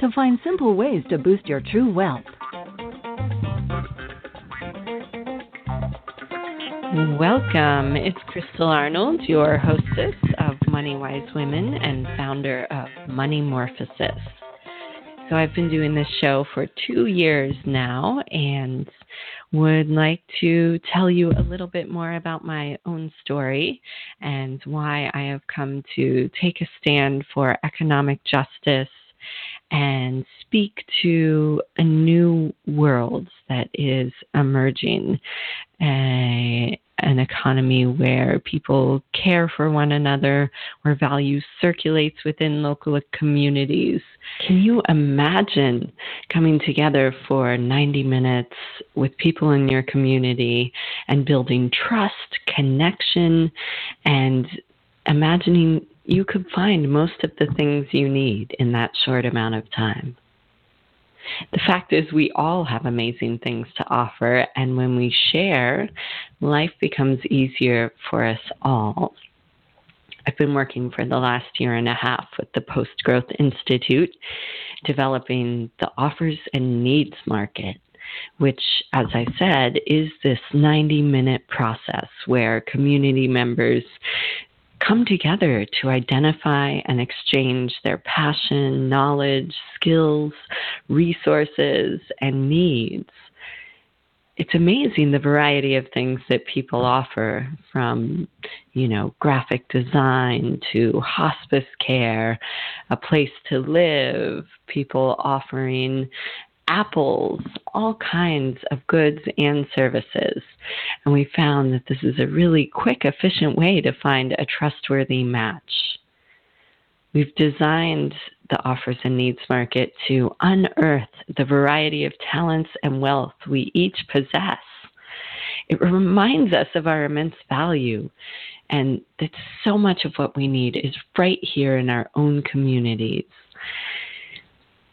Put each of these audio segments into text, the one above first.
To find simple ways to boost your true wealth. Welcome. It's Crystal Arnold, your hostess of Money Wise Women and founder of Money Morphosis. So I've been doing this show for two years now and would like to tell you a little bit more about my own story and why I have come to take a stand for economic justice and speak to a new world that is emerging. A, an economy where people care for one another, where value circulates within local communities. Can you imagine coming together for 90 minutes with people in your community and building trust, connection, and imagining you could find most of the things you need in that short amount of time? The fact is, we all have amazing things to offer, and when we share, life becomes easier for us all. I've been working for the last year and a half with the Post Growth Institute, developing the offers and needs market which, as I said, is this 90 minute process where community members come together to identify and exchange their passion, knowledge, skills, resources, and needs. It's amazing the variety of things that people offer from, you know, graphic design to hospice care, a place to live, people offering apples, all kinds of goods and services. And we found that this is a really quick, efficient way to find a trustworthy match. We've designed the offers and needs market to unearth the variety of talents and wealth we each possess. It reminds us of our immense value and that so much of what we need is right here in our own communities.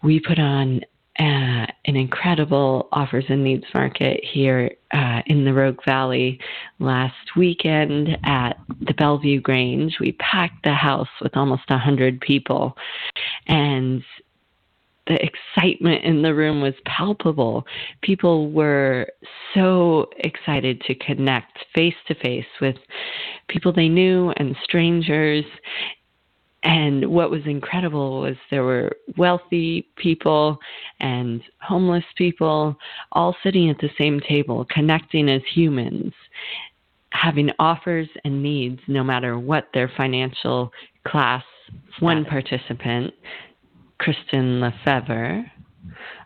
We put on uh, an incredible offers and needs market here uh, in the Rogue Valley last weekend at the Bellview Grange. We packed the house with almost 100 people, and the excitement in the room was palpable. People were so excited to connect face to face with people they knew and strangers and what was incredible was there were wealthy people and homeless people all sitting at the same table, connecting as humans, having offers and needs no matter what their financial class. One participant, Kristen Lefevre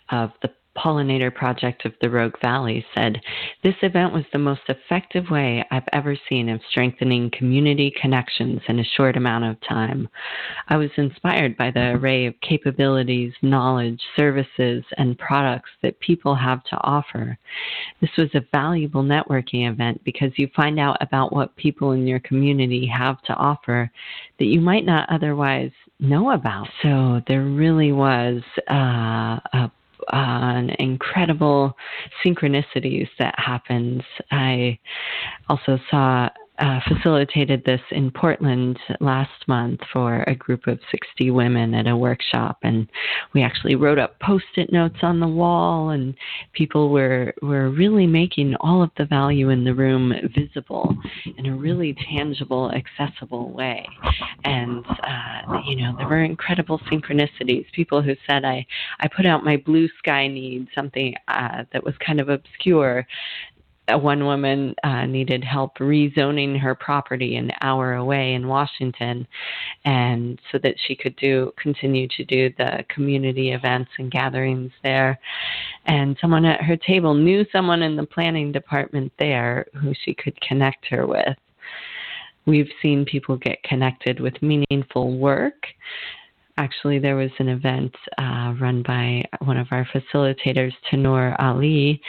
of the Pollinator Project of the Rogue Valley said, This event was the most effective way I've ever seen of strengthening community connections in a short amount of time. I was inspired by the array of capabilities, knowledge, services, and products that people have to offer. This was a valuable networking event because you find out about what people in your community have to offer that you might not otherwise know about. So there really was uh, a on incredible synchronicities that happens. I also saw uh, facilitated this in Portland last month for a group of 60 women at a workshop, and we actually wrote up post-it notes on the wall, and people were were really making all of the value in the room visible in a really tangible, accessible way. And uh, you know, there were incredible synchronicities. People who said, "I I put out my blue sky need, something uh, that was kind of obscure." One woman uh, needed help rezoning her property an hour away in Washington, and so that she could do continue to do the community events and gatherings there. And someone at her table knew someone in the planning department there who she could connect her with. We've seen people get connected with meaningful work actually, there was an event uh, run by one of our facilitators, Tanor Ali,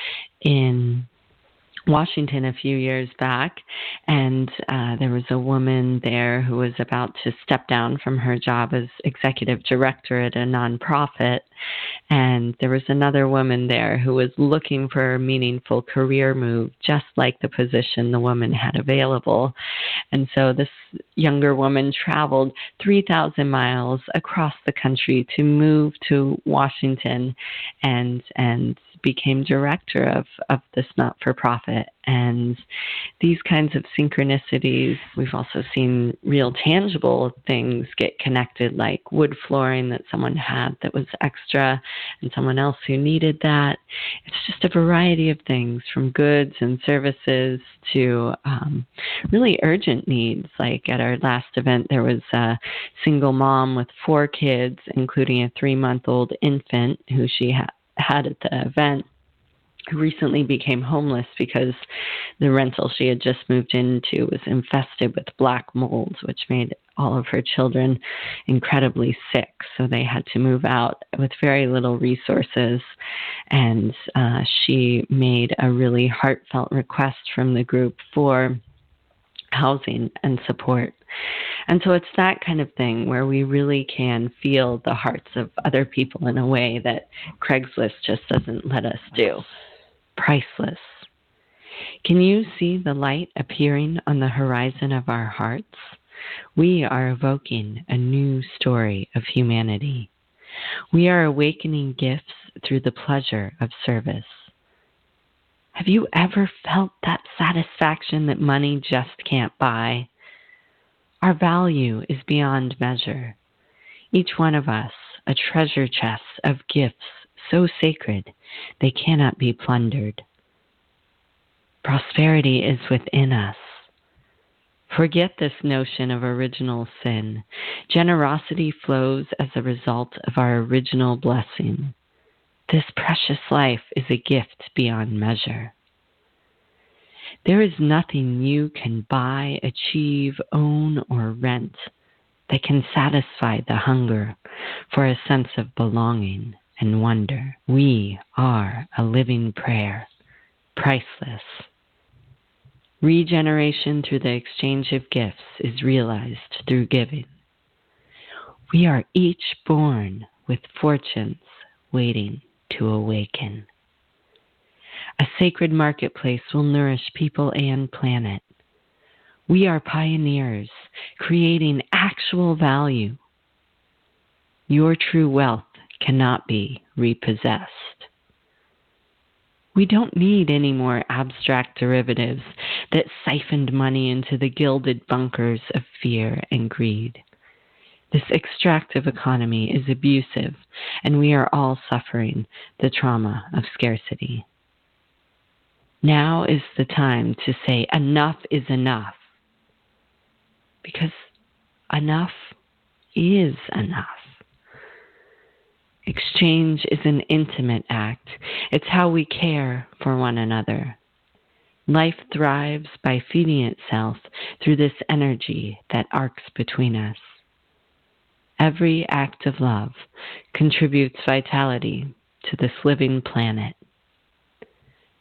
in Washington a few years back, and uh, there was a woman there who was about to step down from her job as executive director at a nonprofit. And there was another woman there who was looking for a meaningful career move, just like the position the woman had available. And so this younger woman traveled 3,000 miles across the country to move to Washington and, and became director of, of this not for profit. And these kinds of synchronicities, we've also seen real tangible things get connected, like wood flooring that someone had that was extra and someone else who needed that. It's just a variety of things from goods and services to um, really urgent needs. Like at our last event, there was a single mom with four kids, including a three month old infant who she had had at the event recently became homeless because the rental she had just moved into was infested with black mold, which made all of her children incredibly sick. So they had to move out with very little resources. And uh, she made a really heartfelt request from the group for housing and support. And so it's that kind of thing where we really can feel the hearts of other people in a way that Craigslist just doesn't let us do. Priceless. Can you see the light appearing on the horizon of our hearts? We are evoking a new story of humanity. We are awakening gifts through the pleasure of service. Have you ever felt that satisfaction that money just can't buy? Our value is beyond measure. Each one of us a treasure chest of gifts so sacred they cannot be plundered. Prosperity is within us. Forget this notion of original sin. Generosity flows as a result of our original blessing. This precious life is a gift beyond measure. There is nothing you can buy, achieve, own, or rent that can satisfy the hunger for a sense of belonging and wonder. We are a living prayer, priceless. Regeneration through the exchange of gifts is realized through giving. We are each born with fortunes waiting to awaken. A sacred marketplace will nourish people and planet. We are pioneers creating actual value. Your true wealth cannot be repossessed. We don't need any more abstract derivatives that siphoned money into the gilded bunkers of fear and greed. This extractive economy is abusive, and we are all suffering the trauma of scarcity. Now is the time to say enough is enough, because enough is enough. Exchange is an intimate act. It's how we care for one another. Life thrives by feeding itself through this energy that arcs between us. Every act of love contributes vitality to this living planet.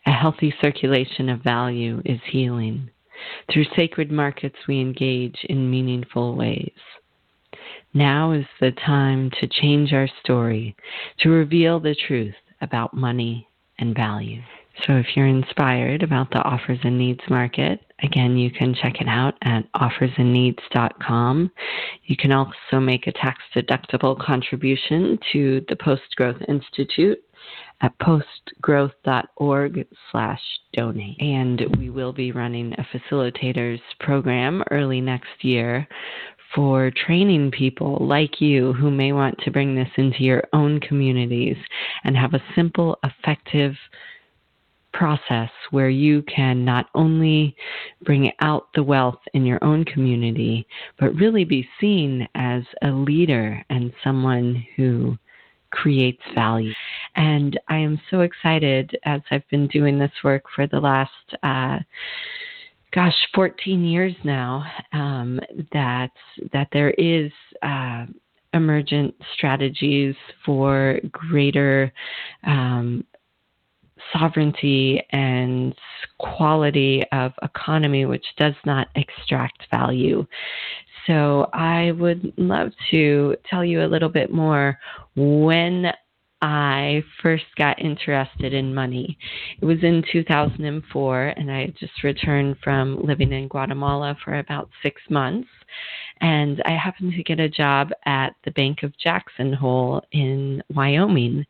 A healthy circulation of value is healing. Through sacred markets, we engage in meaningful ways. Now is the time to change our story, to reveal the truth about money and value. So, if you're inspired about the Offers and Needs market, again, you can check it out at offersandneeds.com. You can also make a tax deductible contribution to the Post Growth Institute at postgrowth.org slash donate. And we will be running a facilitators program early next year for training people like you who may want to bring this into your own communities and have a simple, effective process where you can not only bring out the wealth in your own community, but really be seen as a leader and someone who creates value. And I am so excited as I've been doing this work for the last uh, gosh, 14 years now, um, that that there is uh, emergent strategies for greater um, sovereignty and quality of economy, which does not extract value. So, I would love to tell you a little bit more when I first got interested in money. It was in 2004, and I had just returned from living in Guatemala for about six months and I happened to get a job at the Bank of Jackson Hole in Wyoming.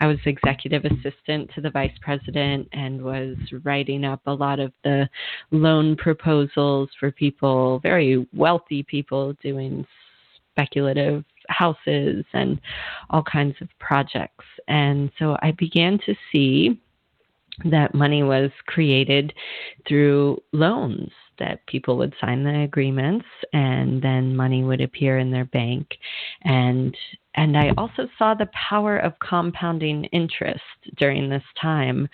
I was executive assistant to the vice president and was writing up a lot of the loan proposals for people, very wealthy people doing speculative houses and all kinds of projects. And so I began to see that money was created through loans that people would sign the agreements and then money would appear in their bank and and I also saw the power of compounding interest during this time.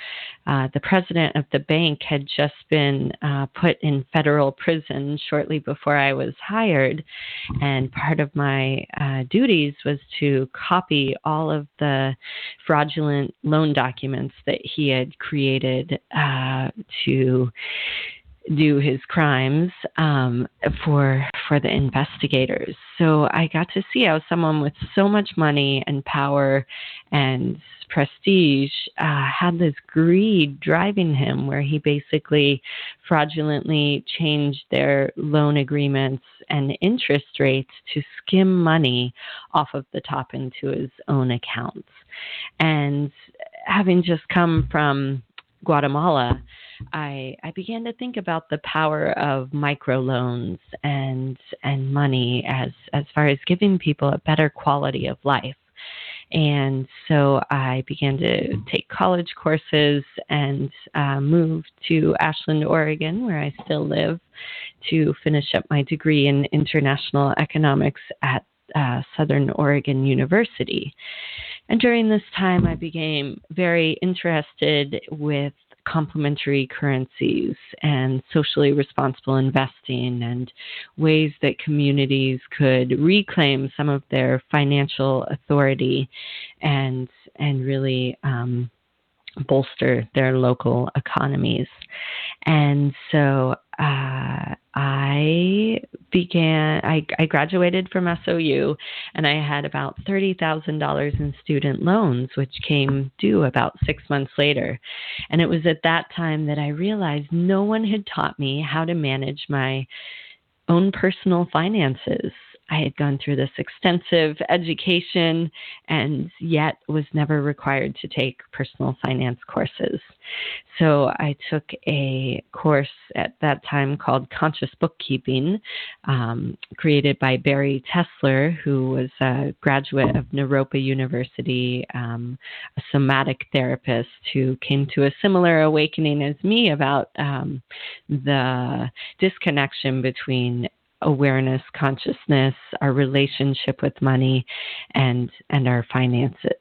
Uh, the president of the bank had just been uh, put in federal prison shortly before I was hired, and part of my uh, duties was to copy all of the fraudulent loan documents that he had created uh, to do his crimes um, for for the investigators. So I got to see how someone with so much money and power and prestige uh, had this greed driving him, where he basically fraudulently changed their loan agreements and interest rates to skim money off of the top into his own accounts. And having just come from Guatemala, I I began to think about the power of microloans and and money as as far as giving people a better quality of life. And so I began to take college courses and uh, to Ashland, Oregon, where I still live, to finish up my degree in international economics at uh, Southern Oregon University. And during this time, I became very interested with complementary currencies and socially responsible investing and ways that communities could reclaim some of their financial authority and and really um, bolster their local economies. And so uh, I began, I, I graduated from SOU and I had about $30,000 in student loans, which came due about six months later. And it was at that time that I realized no one had taught me how to manage my own personal finances. I had gone through this extensive education and yet was never required to take personal finance courses. So I took a course at that time called Conscious Bookkeeping, um, created by Bari Tessler, who was a graduate of Naropa University, um, a somatic therapist who came to a similar awakening as me about um, the disconnection between awareness, consciousness, our relationship with money, and and our finances.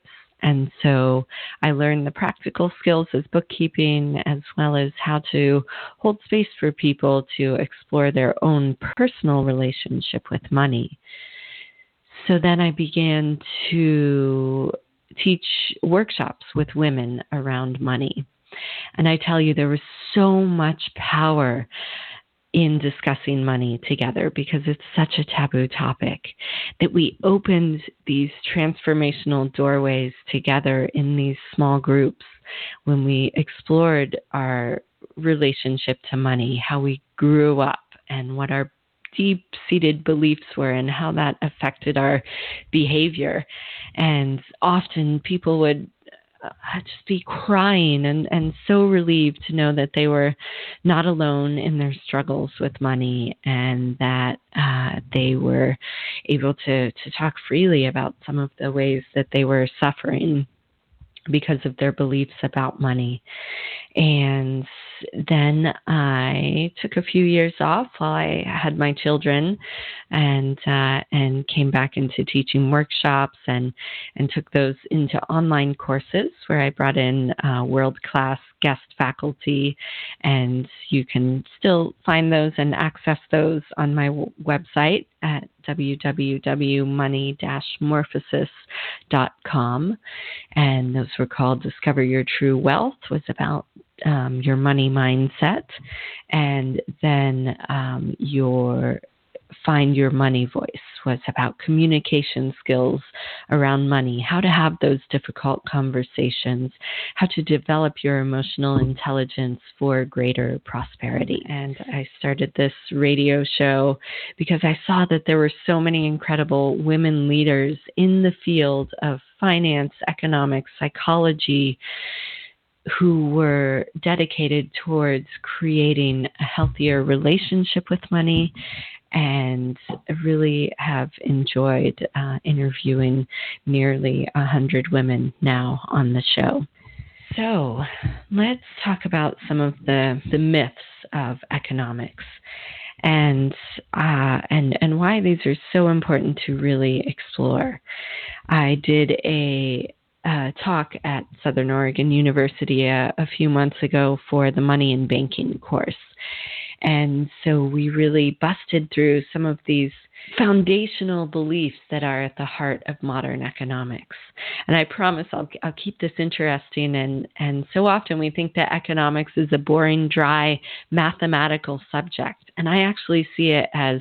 And so I learned the practical skills as bookkeeping as well as how to hold space for people to explore their own personal relationship with money. So then I began to teach workshops with women around money. And I tell you, there was so much power in discussing money together because it's such a taboo topic that we opened these transformational doorways together in these small groups when we explored our relationship to money, how we grew up, and what our deep seated beliefs were and how that affected our behavior. And often people would just be crying and, and so relieved to know that they were not alone in their struggles with money and that uh, they were able to, to talk freely about some of the ways that they were suffering because of their beliefs about money. And then I took a few years off while I had my children, and uh, and came back into teaching workshops and and took those into online courses where I brought in uh, world class guest faculty, and you can still find those and access those on my w- website at www.money-morphosis.com. And those were called Discover Your True Wealth, was about um, your money mindset, and then um, your find your money voice was about communication skills around money, how to have those difficult conversations, how to develop your emotional intelligence for greater prosperity. And I started this radio show because I saw that there were so many incredible women leaders in the field of finance, economics, psychology, who were dedicated towards creating a healthier relationship with money and really have enjoyed uh, interviewing nearly 100 women now on the show. So let's talk about some of the, the myths of economics and uh, and and why these are so important to really explore. I did a uh, talk at Southern Oregon University a, a, few months ago for the Money and Banking course. And so we really busted through some of these foundational beliefs that are at the heart of modern economics. And I promise I'll, I'll keep this interesting. And, and so often we think that economics is a boring, dry, mathematical subject. And I actually see it as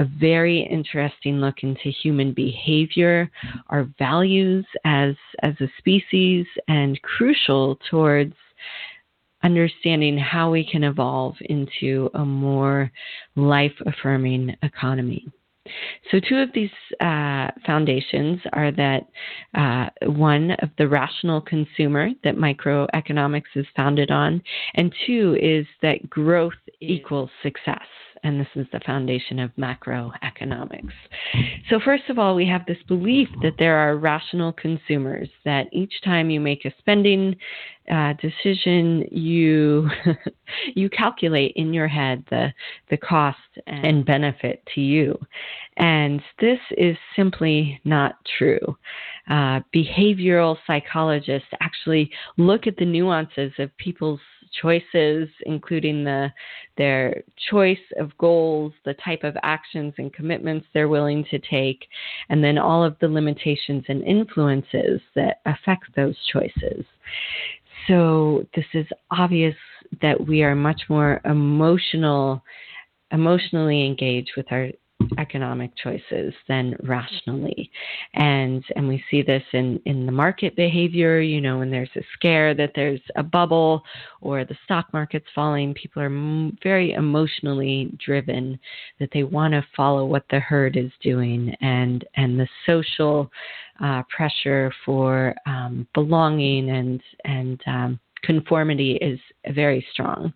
a very interesting look into human behavior, our values as as a species, and crucial towards understanding how we can evolve into a more life affirming economy. So, two of these uh, foundations are that uh, one of the rational consumer that microeconomics is founded on, and two is that growth equals success and this is the foundation of macroeconomics. So, first of all, we have this belief that there are rational consumers, that each time you make a spending uh, decision, you you calculate in your head the the cost and benefit to you, and this is simply not true. Uh, behavioral psychologists actually look at the nuances of people's choices, including the their choice of goals, the type of actions and commitments they're willing to take, and then all of the limitations and influences that affect those choices. So this is obvious that we are much more emotional emotionally engaged with our economic choices than rationally. And and we see this in in the market behavior, you know, when there's a scare that there's a bubble or the stock market's falling, people are very emotionally driven that they want to follow what the herd is doing and and the social uh, pressure for um, belonging and and um, conformity is very strong.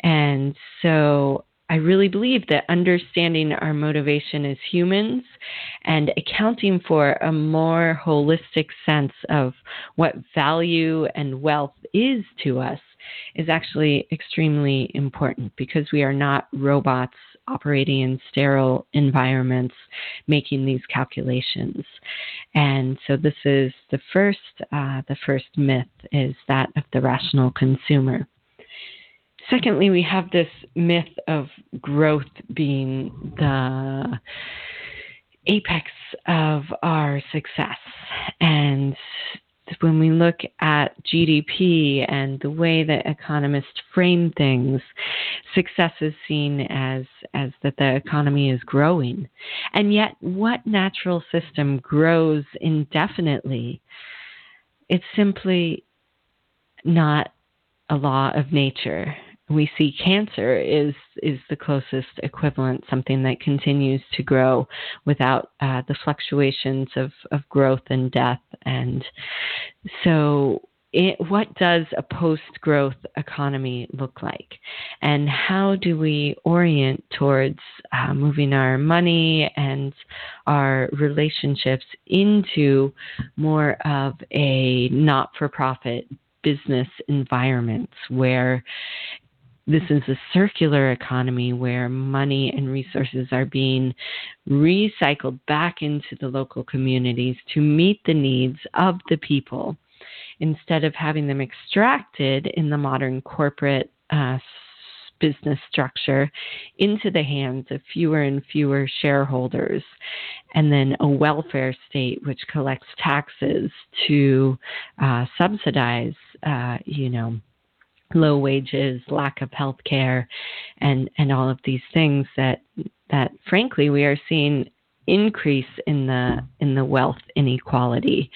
And so I really believe that understanding our motivation as humans and accounting for a more holistic sense of what value and wealth is to us is actually extremely important because we are not robots operating in sterile environments making these calculations. And so this is the first uh, the first myth is that of the rational consumer. Secondly, we have this myth of growth being the apex of our success. And when we look at GDP and the way that economists frame things, success is seen as, as that the economy is growing. And yet, what natural system grows indefinitely? It's simply not a law of nature we see cancer is is the closest equivalent, something that continues to grow without uh, the fluctuations of, of growth and death. And so, it, what does a post growth economy look like? And how do we orient towards uh, moving our money and our relationships into more of a not for profit business environments where this is a circular economy where money and resources are being recycled back into the local communities to meet the needs of the people instead of having them extracted in the modern corporate uh, business structure into the hands of fewer and fewer shareholders, and then a welfare state which collects taxes to uh, subsidize, uh, you know, low wages, lack of health care, and and all of these things that that frankly we are seeing increase in the in the wealth inequality.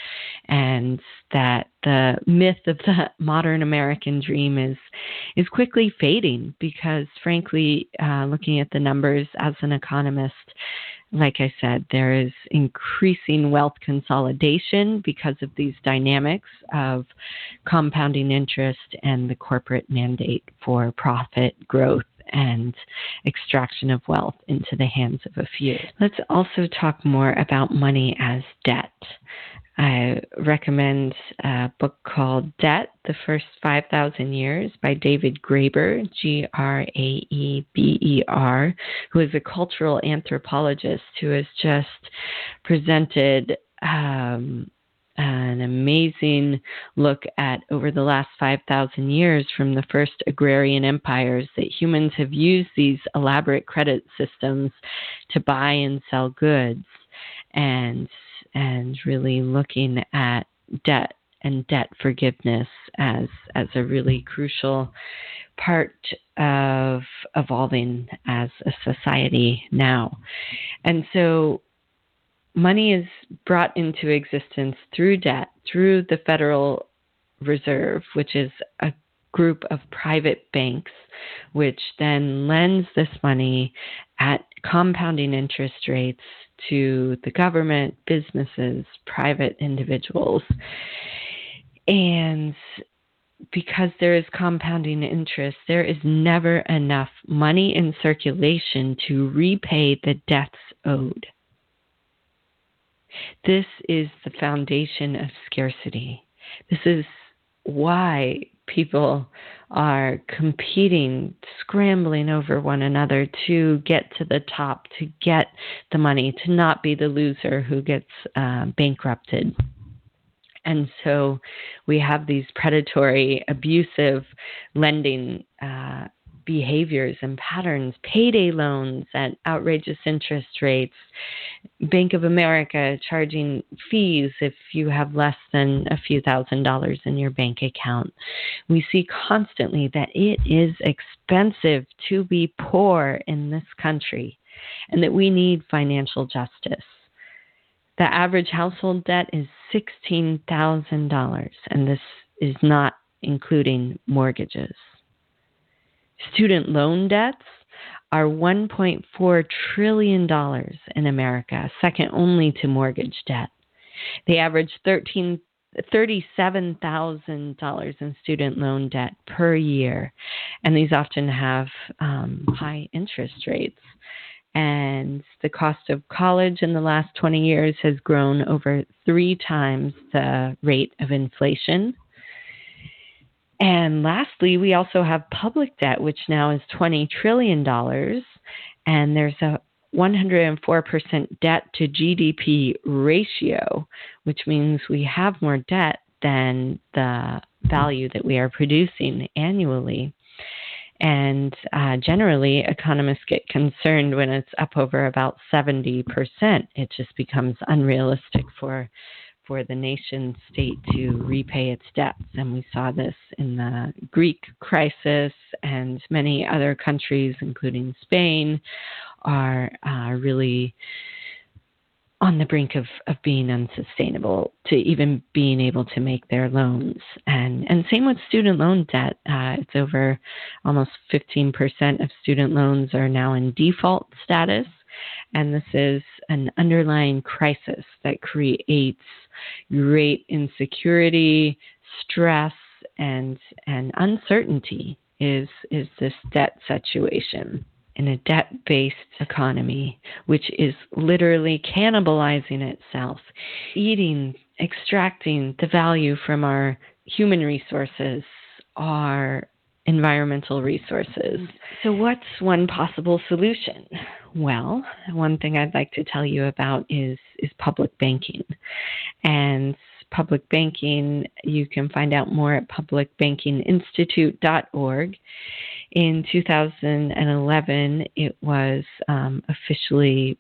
And that the myth of the modern American dream is is quickly fading because frankly uh, looking at the numbers as an economist like I said, there is increasing wealth consolidation because of these dynamics of compounding interest and the corporate mandate for profit growth and extraction of wealth into the hands of a few. Let's also talk more about money as debt. I recommend a book called Debt The First 5,000 Years by David Graeber, G R A E B E R, who is a cultural anthropologist who has just presented um, an amazing look at over the last 5,000 years from the first agrarian empires that humans have used these elaborate credit systems to buy and sell goods and and really looking at debt and debt forgiveness as as a really crucial part of evolving as a society now. And so money is brought into existence through debt, through the Federal Reserve, which is a group of private banks, which then lends this money at compounding interest rates to the government, businesses, private individuals. And because there is compounding interest, there is never enough money in circulation to repay the debts owed. This is the foundation of scarcity. This is why people are competing, scrambling over one another to get to the top, to get the money, to not be the loser who gets uh, bankrupted. And so we have these predatory, abusive lending uh, behaviors and patterns, payday loans at outrageous interest rates, Bank of America charging fees if you have less than a few thousand dollars in your bank account. We see constantly that it is expensive to be poor in this country and that we need financial justice. The average household debt is $16,000, and this is not including mortgages. Student loan debts are $1.4 trillion in America, second only to mortgage debt. They average 13 $37,000 in student loan debt per year, and these often have um, high interest rates. And the cost of college in the last 20 years has grown over three times the rate of inflation. And lastly, we also have public debt, which now is $20 trillion, and there's a 104% debt to GDP ratio, which means we have more debt than the value that we are producing annually. And uh, generally, economists get concerned when it's up over about 70%. It just becomes unrealistic for for the nation state to repay its debts. And we saw this in the Greek crisis, and many other countries, including Spain, are uh, really on the brink of, of being unsustainable to even being able to make their loans. And, and same with student loan debt. Uh, it's over almost 15% of student loans are now in default status. And this is an underlying crisis that creates great insecurity, stress, and, and uncertainty is, is this debt situation in a debt based economy, which is literally cannibalizing itself, eating, extracting the value from our human resources our environmental resources. Mm-hmm. So, what's one possible solution? Well, one thing I'd like to tell you about is, is public banking. And public banking, you can find out more at publicbankinginstitute.org. In 2011, it was um, officially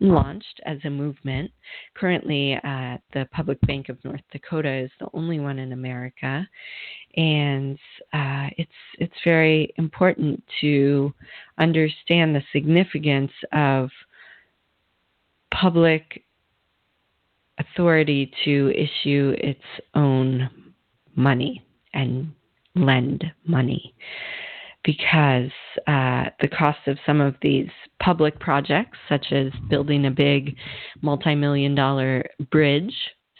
launched as a movement. Currently, uh, the Public Bank of North Dakota is the only one in America, and uh, it's it's very important to understand the significance of public authority to issue its own money and lend money because uh, the cost of some of these public projects, such as building a big multi million dollar bridge,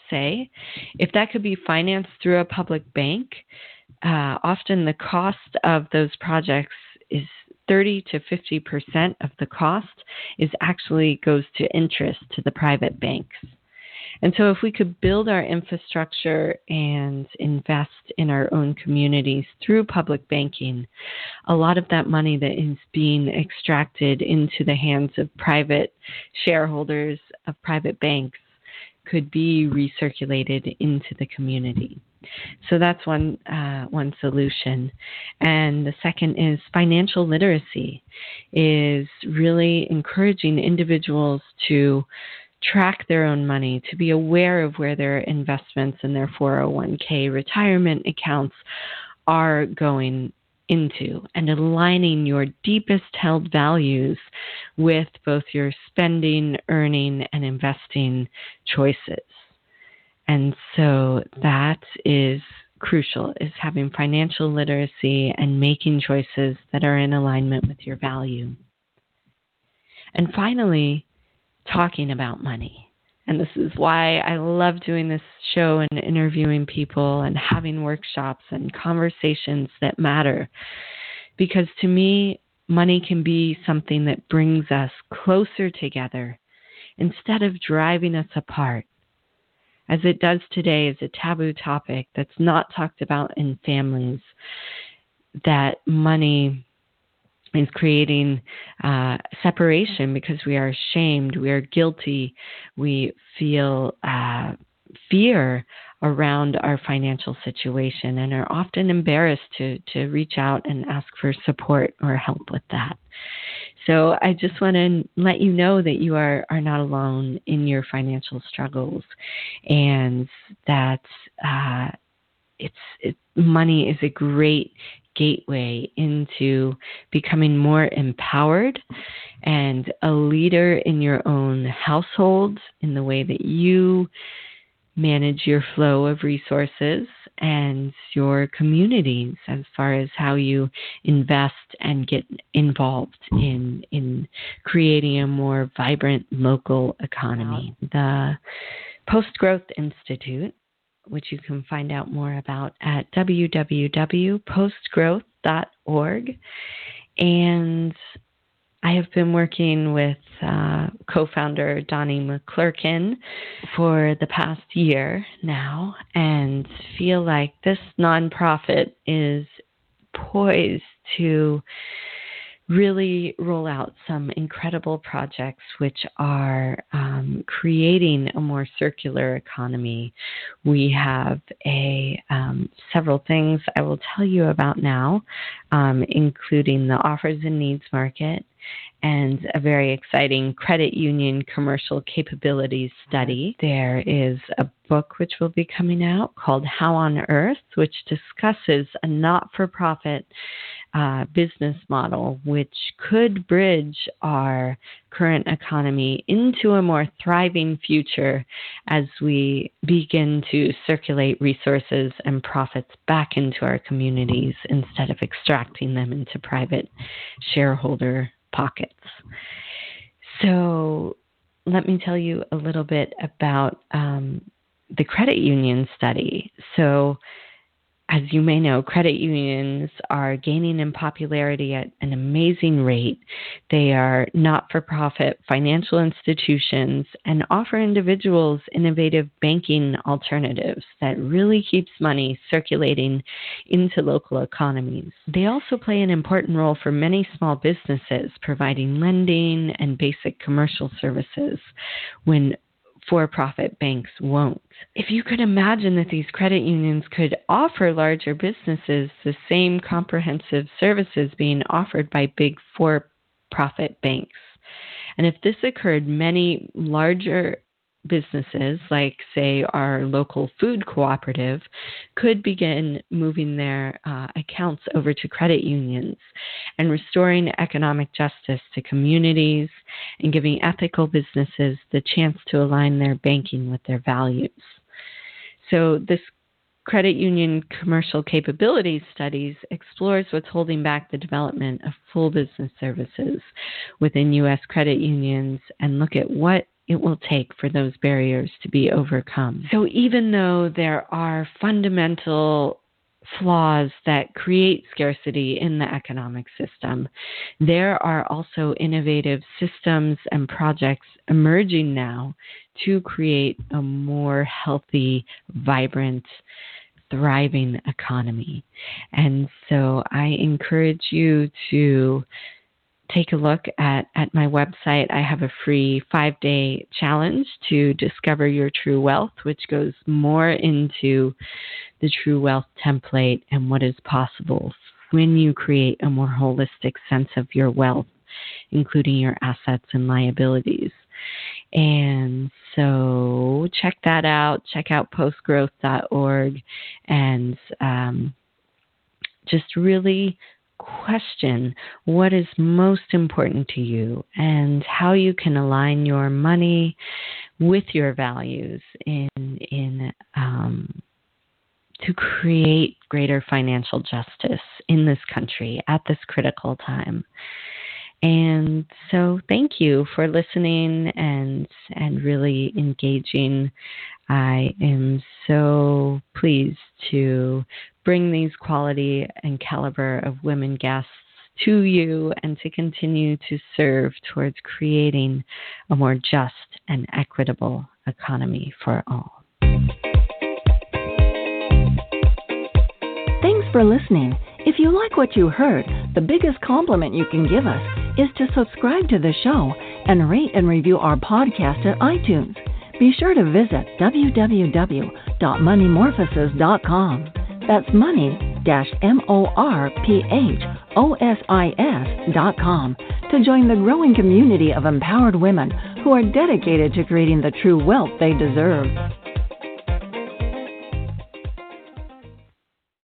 say, if that could be financed through a public bank, uh, often the cost of those projects is 30 to 50 percent of the cost is actually goes to interest to the private banks. And so, if we could build our infrastructure and invest in our own communities through public banking, a lot of that money that is being extracted into the hands of private shareholders of private banks could be recirculated into the community. So that's one uh, one solution, and the second is financial literacy, is really encouraging individuals to track their own money, to be aware of where their investments and their 401k retirement accounts are going into and aligning your deepest held values with both your spending, earning, and investing choices. And so that is crucial is having financial literacy and making choices that are in alignment with your value. And finally, talking about money. And this is why I love doing this show and interviewing people and having workshops and conversations that matter. Because to me, money can be something that brings us closer together instead of driving us apart. As it does today as a taboo topic that's not talked about in families, that money is creating uh, separation because we are ashamed, we are guilty, we feel uh, fear around our financial situation and are often embarrassed to, to reach out and ask for support or help with that. So I just want to let you know that you are, are not alone in your financial struggles and that uh, it's it, money is a great gateway into becoming more empowered and a leader in your own household in the way that you manage your flow of resources and your communities as far as how you invest and get involved in in creating a more vibrant local economy. The Post Growth Institute which you can find out more about at www.postgrowth.org. And I have been working with uh, co founder Donnie Maclurcan for the past year now and feel like this nonprofit is poised to really roll out some incredible projects which are um, creating a more circular economy. We have a um, several things I will tell you about now, um, including the offers and needs market and a very exciting credit union commercial capabilities study. There is a book which will be coming out called How on Earth, which discusses a not for profit uh, business model which could bridge our current economy into a more thriving future as we begin to circulate resources and profits back into our communities instead of extracting them into private shareholder pockets. So, let me tell you a little bit about um, the credit union study. So, as you may know, credit unions are gaining in popularity at an amazing rate. They are not for profit financial institutions and offer individuals innovative banking alternatives that really keeps money circulating into local economies. They also play an important role for many small businesses, providing lending and basic commercial services when for profit banks won't. If you could imagine that these credit unions could offer larger businesses the same comprehensive services being offered by big for profit banks. And if this occurred, many larger businesses, like, say, our local food cooperative, could begin moving their uh, accounts over to credit unions and restoring economic justice to communities and giving ethical businesses the chance to align their banking with their values. So, this Credit Union Commercial Capabilities Studies explores what's holding back the development of full business services within U.S. credit unions and look at what it will take for those barriers to be overcome. So, even though there are fundamental flaws that create scarcity in the economic system, there are also innovative systems and projects emerging now to create a more healthy, vibrant, thriving economy. And so I encourage you to take a look at, at my website. I have a free five day challenge to discover your true wealth, which goes more into the true wealth template and what is possible when you create a more holistic sense of your wealth, including your assets and liabilities. And so check that out. Check out postgrowth.org and um, just really question what is most important to you and how you can align your money with your values in in um, to create greater financial justice in this country at this critical time. And so thank you for listening and and really engaging. I am so pleased to bring these quality and caliber of women guests to you and to continue to serve towards creating a more just and equitable economy for all. Thanks for listening. If you like what you heard, the biggest compliment you can give us is to subscribe to the show and rate and review our podcast at iTunes. Be sure to visit www.moneymorphosis.com. That's money M O R P H O S I S dot com to join the growing community of empowered women who are dedicated to creating the true wealth they deserve.